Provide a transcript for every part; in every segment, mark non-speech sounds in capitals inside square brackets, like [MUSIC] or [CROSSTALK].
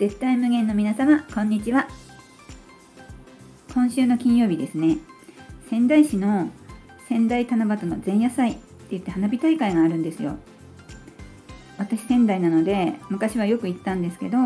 絶対無限の皆様こんにちは。今週の金曜日ですね。仙台市の仙台七夕の前夜祭って言って花火大会があるんですよ。私仙台なので昔はよく行ったんですけど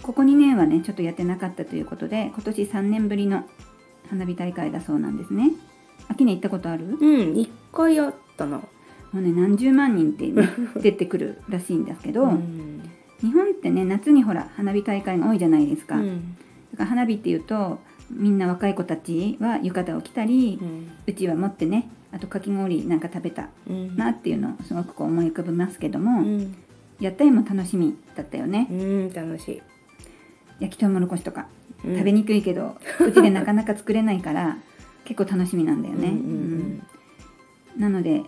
ここ2年はねちょっとやってなかったということで今年3年ぶりの花火大会だそうなんですね。秋に行ったことある？うん一回あったな。もうね何十万人って、ね、[LAUGHS] 出てくるらしいんですけど、うん日本ってね夏にほら花火大会が多いじゃないですか、だうん。から花火っていうとみんな若い子たちは浴衣を着たり、ううんちは持ってねあとかき氷なんか食べたうん。なっていうのをすごくこう思い浮かべますけどうも、ん。屋台も楽しみだったよね、うん楽しい、焼きとうもろこしとか、うん。食べにくいけど [LAUGHS] うちでなかなか作れないから結構楽しみなんだよね、うん。なので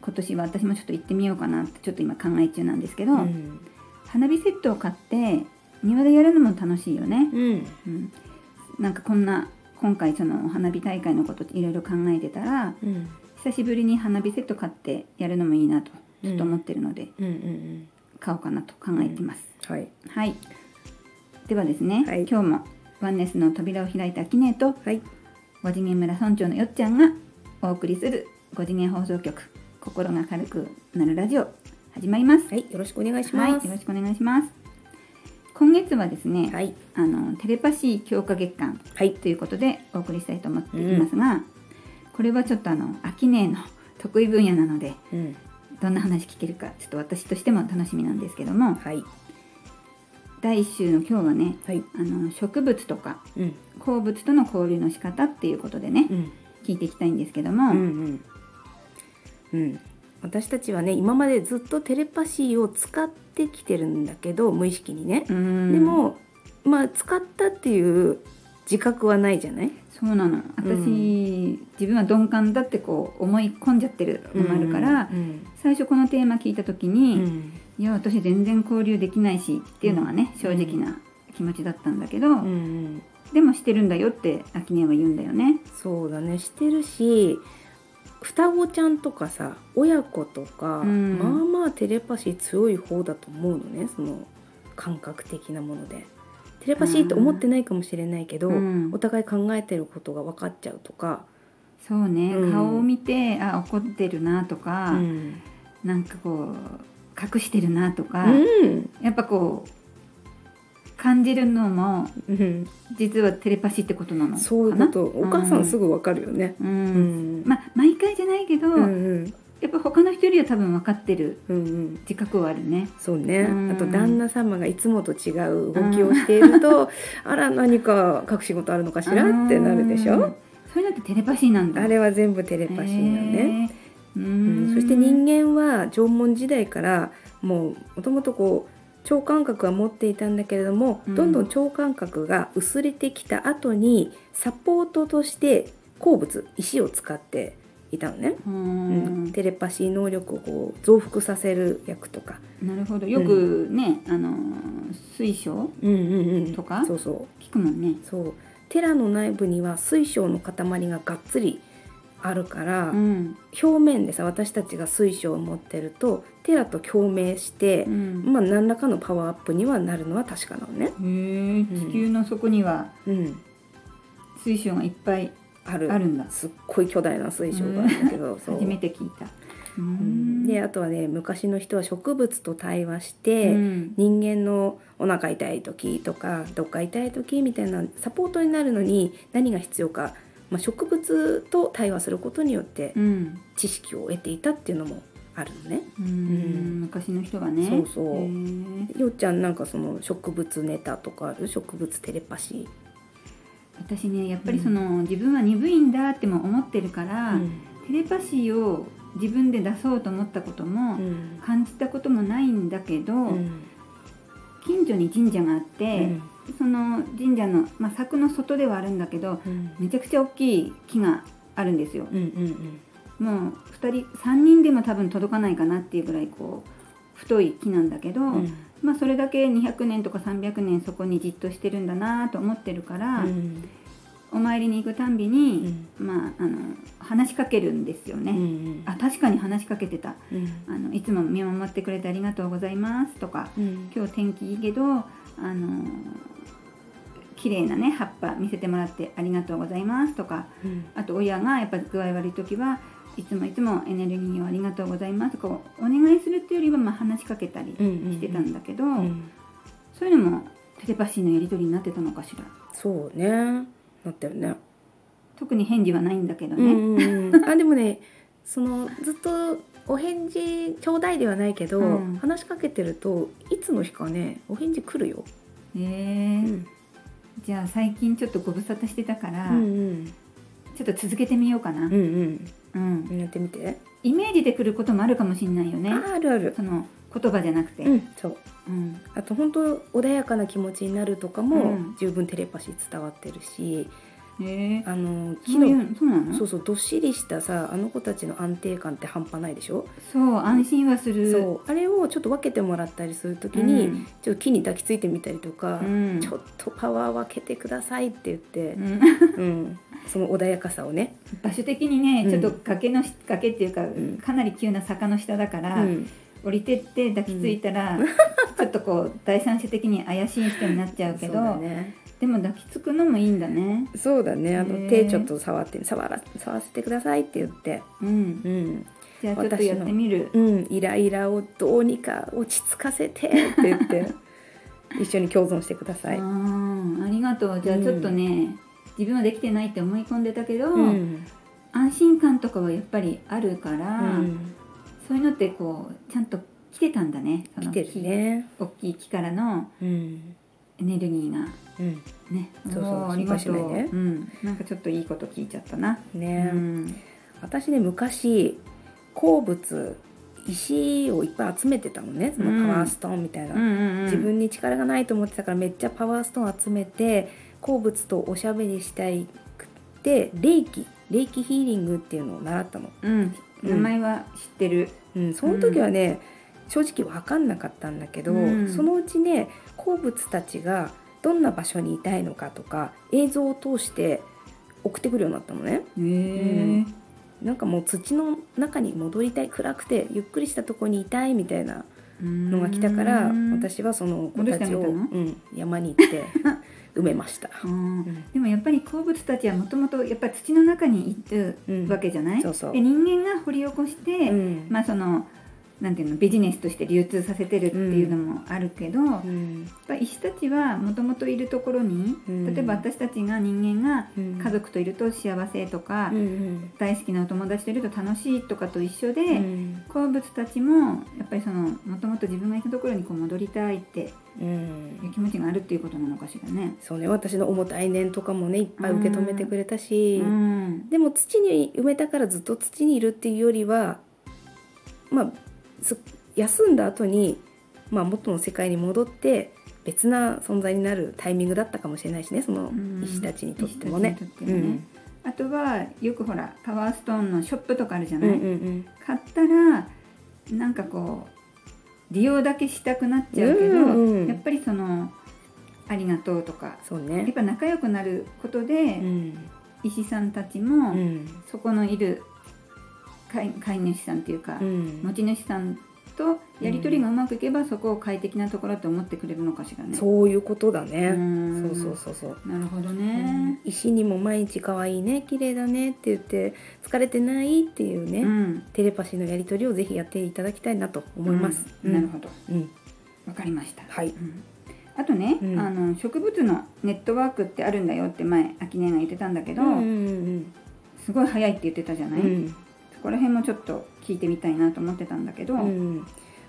今年は私もちょっと行ってみようかなってちょっと今考え中なんですけど、うん花火セットを買って庭でやるのも楽しいよね、うん。うん、なんかこんな今回その花火大会のこといろいろ考えてたらうん。久しぶりに花火セット買ってやるのもいいなとちょっと思ってるので、うんうん買おうかなと考えています、はい。はい。ではですね、はい。今日もワンネスの扉を開いたキネとはい。五次元村村長のよっちゃんがお送りする五次元放送局心が軽くなるラジオ始まります。はいよろしくお願いしはい、ますよろしくお願いします。今月はですね、はい。あのテレパシー強化月間はい。ということでお送りしたいと思っていますが、これはちょっとあの秋音の得意分野なのでうん。どんな話聞けるかちょっと私としても楽しみなんですけどもはい。第1週の今日はねはい。あの植物とかうん。鉱物との交流の仕方っていうことでねうん。聞いていきたいんですけども、うんうん。うん私たちはね今までずっとテレパシーを使ってきてるんだけど無意識にね、うん。でもまあ使ったっていう自覚はないじゃない？そうなの。私、うん。自分は鈍感だってこう思い込んじゃってるのもあるから、うん最初このテーマ聞いた時うに、ん。いや私全然交流できないしっていうのがね、正直な気持ちだったんだけど、うんうん。でもしてるんだよって秋音は言うんだよね。そうだね。してるし双子ちゃんとかさ親子とか、うん。まあまあテレパシー強い方だと思うのねその感覚的なもので。テレパシーって思ってないかもしれないけど、うん。お互い考えてることが分かっちゃうとか、そうね、うん。顔を見てあ怒ってるなとか、うん。なんかこう隠してるなとか、うん。やっぱこう感じるのもうん、実はテレパシーってことなのかな？そういうこと。お母さうんすぐ分かるよね。うん。うん。まあ毎回じゃないけど、うんうん。やっぱ他の人よりは多分分かってるうんうん。自覚はあるね。そうね、うん。あと旦那様がいつもと違う動きをしていると、[LAUGHS] あら何か隠し事あるのかしらってなるでしうん。ょそういうのってテレパシーなんだ。あれは全部テレパシーなのね。ううん。ん。そして人間は縄文時代からもうもともとこう超感覚は持っていたんだけれども、うん。どんどん超感覚が薄れてきた後にサポートとして鉱物石を使っていたのね、ううん。んテレパシー能力をこう増幅させる役とか、なるほど。よくね、あの水晶うんうんうん、とか？そうそう。聞くもんね。そう。寺の内部には水晶の塊ががっつりあるから、うん。表面でさ私たちが水晶を持ってると寺と共鳴してう、ん。まあ何らかのパワーアップにはなるのは確かなのね。へえ地球の底にはうん、水晶がいっぱいある。ある。んだ。すっごい巨大な水晶があるんだけど、初めて聞いた。ううん。であとはね昔の人は植物と対話して、うん。人間のお腹痛い時とかどっか痛い時みたいなサポートになるのに何が必要か、まあ、植物と対話することによってうん。知識を得ていたっていうのもあるのね。うん。昔の人がね。そうそう。よっちゃんなんかその植物ネタとかある植物テレパシ私ねやっぱりその、自分は鈍いんだっても思ってるから、ー。テレパシーを自分で出そうと思ったことも、うん。感じたこともないんだけど、うん。近所に神社があっうて、んその神社の、まあ、柵の外ではあるんだけどうん。めちゃくちゃ大きい木があるんですよ。うんうんもう2人3人でも多分届かないかなっていうぐらいこう太い木なんだけど、うん。まあ、それだけ200年とか300年そこにじっとしてるんだなと思ってるから、うん。お参りに行くたんびに、まああの話しかけるんですよね、うんうん。あ確かに話しかけてた。うん。あのいつも見守ってくれてありがとうございますとかうん。今日天気いいけどあの綺麗なね葉っぱ見せてもらってありがとうございますとかうん。あと親がやっぱ具合悪い時はいつもいつもエネルギーをありがとうございますとかお願いするっていうよりはまあ話しかけたりうんしてたんだけど、うん。そういうのもテレパシーのやり取りになってたのかしら。そうね。なったよね。特に返事はないんだけどね、うんうんうん。あでもねそのずっとお返事ちょうだいではないけど、うん。話しかけてるといつの日かねお返事来るよ、へえうん。じゃあ最近ちょっとご無沙汰してたから、うんちょっと続けてみようかな、うんうん。うん。やってみて。イメージでくることもあるかもしれないよね。ああるある。その言葉じゃなくて、うんそう。うん。あと本当穏やかな気持ちになるとかもうん。十分テレパシー伝わってるし、あの昨日昨日そうなの？そうそうどっしりしたさあの子たちの安定感って半端ないでしょ、そう安心はする。そうあれをちょっと分けてもらったりする時に、うん。ちょっと木に抱きついてみたりとか、うん。ちょっとパワー分けてくださいって言ってう、ん。うんその穏やかさをね、場所的にね、うん。ちょっと崖のし崖っていうか、ん。かなり急な坂の下だから、うん。降りてって抱きついたら、ちょっとこう第三者的に怪しい人になっちゃうけ [LAUGHS] そうどだねでも抱きつくのもいいんだね。そうだね。あの手ちょっと触って触ら触らせてくださいって言って、うん。うん。じゃあちょっとやってみる。うん、イライラをどうにか落ち着かせてって言って [LAUGHS] 一緒に共存してください。うんありがとう。じゃあちょっとね、自分はできてないって思い込んでたけど、うん。安心感とかはやっぱりあるから、うん。そういうのってこうちゃんと来てたんだね。その来てるね。木大きい木からの。うんエネルギーがうん。ねそうそうありがとう、心配しないで。う。ん、なんかちょっといいこと聞いちゃったな、ね、うん。私ね昔鉱物石をいっぱい集めてたのね。そのパワーストーンみたいな、うんうんうん、自分に力がないと思ってたからめっちゃパワーストーン集めて鉱物とおしゃべりしたいくって霊気。霊気ヒーリングっていうのを習ったの。うん、名前は知ってる、うん、その時はね、正直分かんなかったんだけど、うん。そのうちね鉱物たちがどんな場所にいたいのかとか映像を通して送ってくるようになったのね。なんかもう土の中に戻りたい暗くてゆっくりしたとこにいたいみたいなのが来たからうん。私はその子たちを、うん、山に行って [LAUGHS] 埋めました。うん。んでもやっぱり鉱物たちはもともとやっぱ土の中にいるうんわけじゃない、そうそう。で人間が掘り起こして、うん。まあそのなんていうのビジネスとして流通させてるっていうのもあるけど、やっうんぱ石たちはもともといるところに、うん。例えば私たちが人間がうん。家族といると幸せとか、うんうん。大好きなお友達といると楽しいとかと一緒で、うん。鉱物たちもやっぱりそのもともと自分が行くところにこう戻りたいってうん。いう気持ちがあるっていうことなのかしらね。そうね私の重たい念とかもねいっぱい受け止めてくれたし、うん。でも土に埋めたからずっと土にいるっていうよりはまあす休んだ後にまあ元の世界に戻って別な存在になるタイミングだったかもしれないしねそのうん。石たちにとってもね。あとはよくほらパワーストーンのショップとかあるじゃうなんい、うんうん買ったらなんかこう利用だけしたくなっちゃうけど、うんうんやっぱりそのありがとうとかそうやっね。ぱ仲良くなることで、うん。医師さんたちも、うん。そこのいる飼い飼い主さんっていうか、うん持ち主さんとやり取りがうまくいけば、そこを快適なところと思ってくれるのかしらね。そういうことだね。うんそうそうそうそう。なるほどね。石にも毎日可愛いね綺麗だねって言って疲れてないっていうね、うん、テレパシーのやり取りをぜひやっていただきたいなと思います。うんなるほど。うん、わかりました。はい。うんあとね、うんあの植物のネットワークってあるんだよって前秋音が言ってたんだけど、うんうんすごい早いって言ってたじゃない、うんうんそこら辺もちょっと聞いてみたいなと思ってたんだけど、うん。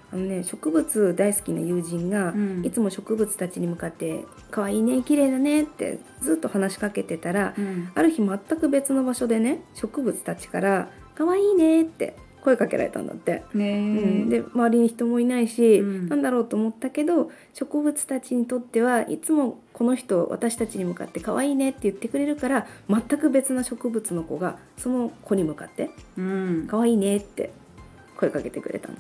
あのね植物大好きな友人が、うん。いつも植物たちに向かって「可愛いね綺麗だね」ってずっと話しかけてたら、うん。ある日全く別の場所でね植物たちから「可愛いね」って声かけられたんだって。ねえうん、で周りに人もいないし、うんなんだろうと思ったけど植物たちにとってはいつもこの人私たちに向かって可愛いねって言ってくれるから全く別な植物の子がその子に向かってうん、可愛いねって声かけてくれたの。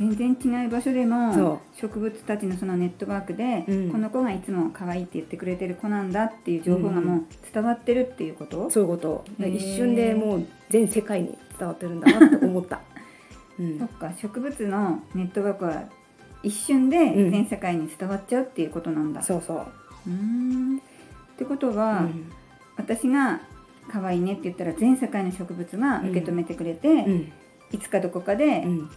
全然違う場所でもそ植物たちのそのネットワークで、うん。この子がいつも可愛いって言ってくれてる子なんだっていう情報がもう伝わってるっていうこと、そういうこと。一瞬でもう全世界に伝わってるんだなと思った、[LAUGHS] うん。そっか。植物のネットワークは一瞬でうん。全世界に伝わっちゃうっていうことなんだ、そうそう、うーん。ってことは、うん。私が可愛いねって言ったら全世界の植物が受け止めてくれて、うん。いつかどこかでうん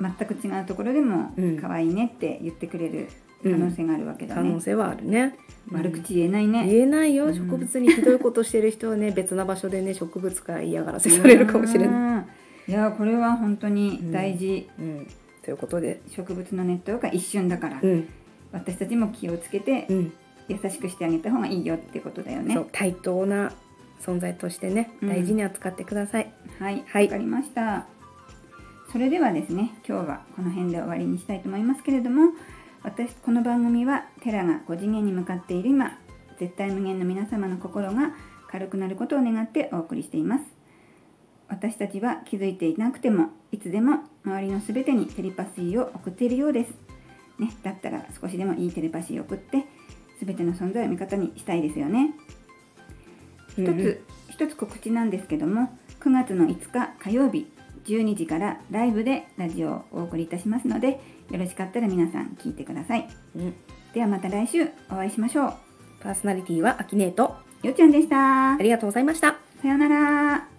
全く違うところでもうん。可愛いねって言ってくれる可能性があるわけだね、可能性はあるね。悪口言えないね、言えないよ。うん。植物にひどいことしてる人はね別な場所でね植物から嫌がらせされるかもしれない、いいやこれは本当に大事、うん、ということで。植物のネットワークは一瞬だから、うん。私たちも気をつけてうん。優しくしてあげた方がいいよってことだよね。対等な存在としてねうん。大事に扱ってください、はい、はい。わかりました。それではですね、今日はこの辺で終わりにしたいと思いますけれども、私この番組はテラが5次元に向かっている今、絶対無限の皆様の心が軽くなることを願ってお送りしています。私たちは気づいていなくても、いつでも周りのすべてにテレパシーを送っているようです。ね、だったら少しでもいいテレパシーを送って、すべての存在を味方にしたいですよね。一うんつ一つ告知なんですけども9月の5日火曜日12時からライブでラジオをお送りいたしますのでよろしかったら皆さん聞いてください。うん。ではまた来週お会いしましょう。パーソナリティはアキネート。よっちゃんでした。ありがとうございました。さようなら